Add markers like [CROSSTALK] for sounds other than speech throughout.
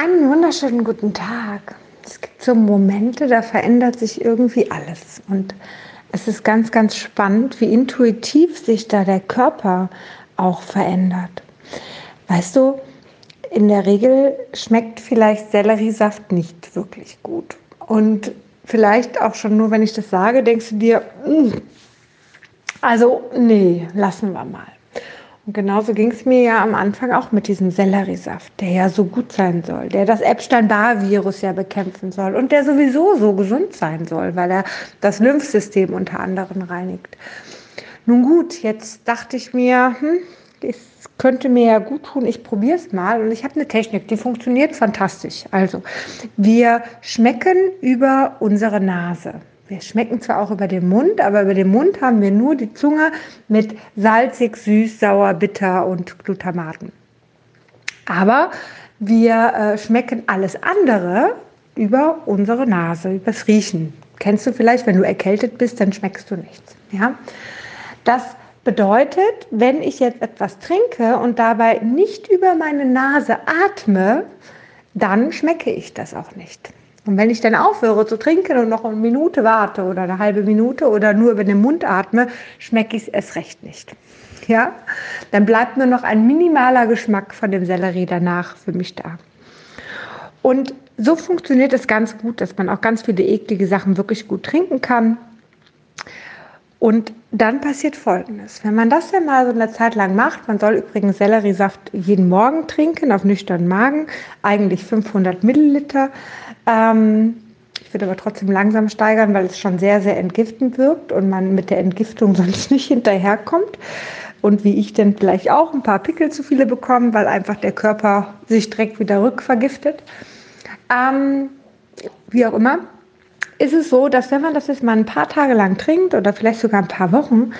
Einen wunderschönen guten Tag. Es gibt so Momente, da verändert sich irgendwie alles. Und es ist ganz, ganz spannend, wie intuitiv sich da der Körper auch verändert. Weißt du, in der Regel schmeckt vielleicht Selleriesaft nicht wirklich gut. Und vielleicht auch schon nur, wenn ich das sage, denkst du dir, mm, also nee, lassen wir mal. Und genauso ging es mir ja am Anfang auch mit diesem Selleriesaft, der ja so gut sein soll, der das Epstein-Barr-Virus ja bekämpfen soll und der sowieso so gesund sein soll, weil er das Lymphsystem unter anderem reinigt. Nun gut, jetzt dachte ich mir, hm, es könnte mir ja gut tun, ich probiere es mal und ich habe eine Technik, die funktioniert fantastisch. Also, wir schmecken über unsere Nase. Wir schmecken zwar auch über den Mund, aber über den Mund haben wir nur die Zunge mit salzig, süß, sauer, bitter und Glutamaten. Aber wir äh, schmecken alles andere über unsere Nase, übers Riechen. Kennst du vielleicht, wenn du erkältet bist, dann schmeckst du nichts. Ja? Das bedeutet, wenn ich jetzt etwas trinke und dabei nicht über meine Nase atme, dann schmecke ich das auch nicht. Und wenn ich dann aufhöre zu trinken und noch eine Minute warte oder eine halbe Minute oder nur über den Mund atme, schmecke ich es erst recht nicht. Ja, dann bleibt nur noch ein minimaler Geschmack von dem Sellerie danach für mich da. Und so funktioniert es ganz gut, dass man auch ganz viele eklige Sachen wirklich gut trinken kann. Und dann passiert Folgendes. Wenn man das dann mal so eine Zeit lang macht, man soll übrigens Selleriesaft jeden Morgen trinken, auf nüchternen Magen, eigentlich 500 Milliliter. Ähm, ich würde aber trotzdem langsam steigern, weil es schon sehr, sehr entgiftend wirkt und man mit der Entgiftung [LAUGHS] sonst nicht hinterherkommt. Und wie ich dann vielleicht auch ein paar Pickel zu viele bekommen, weil einfach der Körper sich direkt wieder rückvergiftet. Ähm, wie auch immer, ist es so, dass wenn man das jetzt mal ein paar Tage lang trinkt oder vielleicht sogar ein paar Wochen,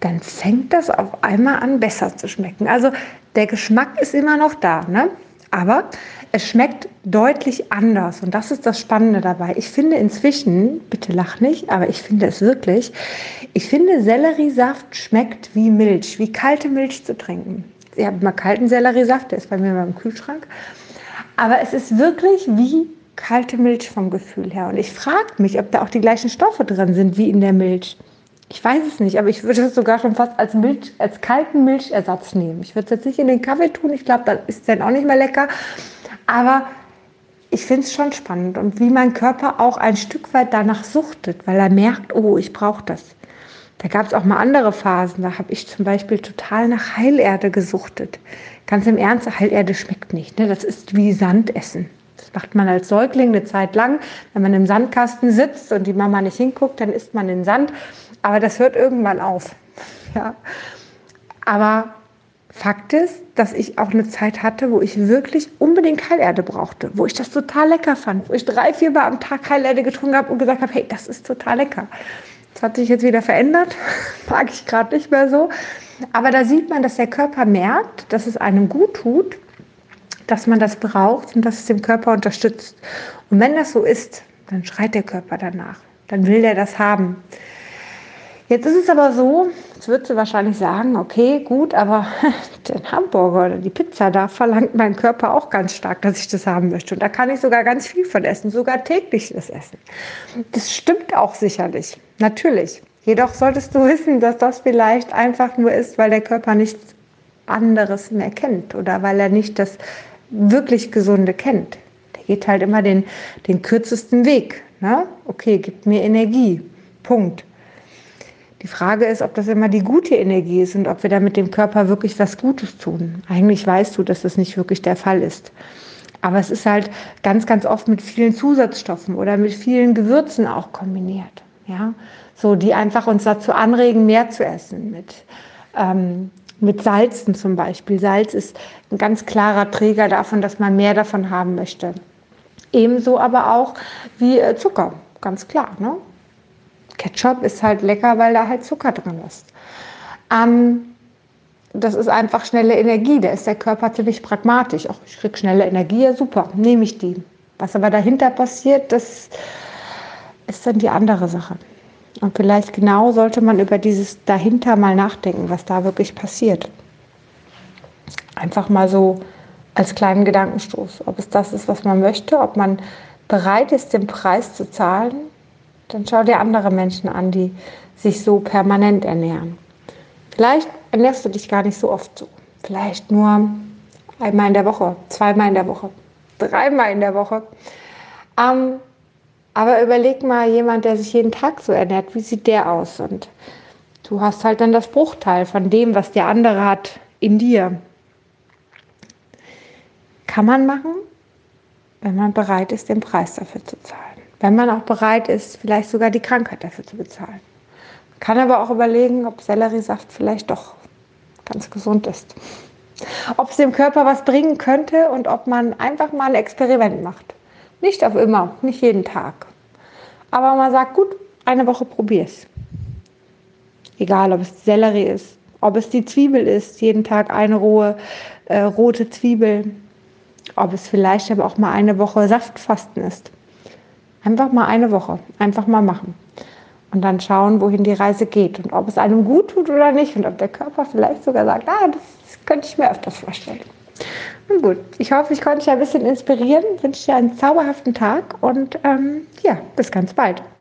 dann fängt das auf einmal an, besser zu schmecken. Also der Geschmack ist immer noch da, ne? aber es schmeckt deutlich anders und das ist das Spannende dabei. Ich finde inzwischen, bitte lach nicht, aber ich finde es wirklich, ich finde Selleriesaft schmeckt wie Milch, wie kalte Milch zu trinken. Ich habe mal kalten Selleriesaft, der ist bei mir im Kühlschrank. Aber es ist wirklich wie kalte Milch vom Gefühl her. Und ich frage mich, ob da auch die gleichen Stoffe drin sind wie in der Milch. Ich weiß es nicht, aber ich würde es sogar schon fast als Milch, als kalten Milchersatz nehmen. Ich würde es jetzt nicht in den Kaffee tun, ich glaube, das ist dann auch nicht mehr lecker. Aber ich finde es schon spannend und wie mein Körper auch ein Stück weit danach suchtet, weil er merkt, oh, ich brauche das. Da gab es auch mal andere Phasen. Da habe ich zum Beispiel total nach Heilerde gesuchtet. Ganz im Ernst, Heilerde schmeckt nicht. Ne? Das ist wie Sand essen. Das macht man als Säugling eine Zeit lang. Wenn man im Sandkasten sitzt und die Mama nicht hinguckt, dann isst man den Sand. Aber das hört irgendwann auf. [LAUGHS] Ja. Aber Fakt ist, dass ich auch eine Zeit hatte, wo ich wirklich unbedingt Heilerde brauchte, wo ich das total lecker fand, wo ich drei, vier Mal am Tag Heilerde getrunken habe und gesagt habe, hey, das ist total lecker. Das hat sich jetzt wieder verändert, [LAUGHS] mag ich gerade nicht mehr so. Aber da sieht man, dass der Körper merkt, dass es einem gut tut dass man das braucht und dass es dem Körper unterstützt. Und wenn das so ist, dann schreit der Körper danach. Dann will der das haben. Jetzt ist es aber so, jetzt wird sie wahrscheinlich sagen, okay, gut, aber [LAUGHS] den Hamburger oder die Pizza, da verlangt mein Körper auch ganz stark, dass ich das haben möchte. Und da kann ich sogar ganz viel von essen, sogar täglich das essen. Das stimmt auch sicherlich, natürlich. Jedoch solltest du wissen, dass das vielleicht einfach nur ist, weil der Körper nichts anderes mehr kennt oder weil er nicht das wirklich Gesunde kennt. Der geht halt immer den, den kürzesten Weg. Ne? Okay, gibt mir Energie. Punkt. Die Frage ist, ob das immer die gute Energie ist und ob wir da mit dem Körper wirklich was Gutes tun. Eigentlich weißt du, dass das nicht wirklich der Fall ist. Aber es ist halt ganz, ganz oft mit vielen Zusatzstoffen oder mit vielen Gewürzen auch kombiniert. Ja, so die einfach uns dazu anregen, mehr zu essen. Mit ähm, mit Salzen zum Beispiel. Salz ist ein ganz klarer Träger davon, dass man mehr davon haben möchte. Ebenso aber auch wie äh, Zucker, ganz klar. Ne? Ketchup ist halt lecker, weil da halt Zucker drin ist. Ähm, das ist einfach schnelle Energie. Da ist der Körper ziemlich pragmatisch. Auch ich kriege schnelle Energie, ja super, nehme ich die. Was aber dahinter passiert, das ist dann die andere Sache. Und vielleicht genau sollte man über dieses dahinter mal nachdenken, was da wirklich passiert. Einfach mal so als kleinen Gedankenstoß, ob es das ist, was man möchte, ob man bereit ist, den Preis zu zahlen. Dann schau dir andere Menschen an, die sich so permanent ernähren. Vielleicht ernährst du dich gar nicht so oft so. Vielleicht nur einmal in der Woche, zweimal in der Woche, dreimal in der Woche. Ähm, aber überleg mal, jemand, der sich jeden Tag so ernährt, wie sieht der aus? Und du hast halt dann das Bruchteil von dem, was der andere hat, in dir. Kann man machen, wenn man bereit ist, den Preis dafür zu zahlen. Wenn man auch bereit ist, vielleicht sogar die Krankheit dafür zu bezahlen. Man kann aber auch überlegen, ob Selleriesaft vielleicht doch ganz gesund ist. Ob es dem Körper was bringen könnte und ob man einfach mal ein Experiment macht. Nicht auf immer, nicht jeden Tag. Aber man sagt, gut, eine Woche probier's. Egal, ob es Sellerie ist, ob es die Zwiebel ist, jeden Tag eine rohe äh, rote Zwiebel, ob es vielleicht aber auch mal eine Woche Saftfasten ist. Einfach mal eine Woche, einfach mal machen. Und dann schauen, wohin die Reise geht und ob es einem gut tut oder nicht und ob der Körper vielleicht sogar sagt, ah, das könnte ich mir öfters vorstellen. Nun gut, ich hoffe, ich konnte dich ein bisschen inspirieren, wünsche dir einen zauberhaften Tag und ähm, ja, bis ganz bald.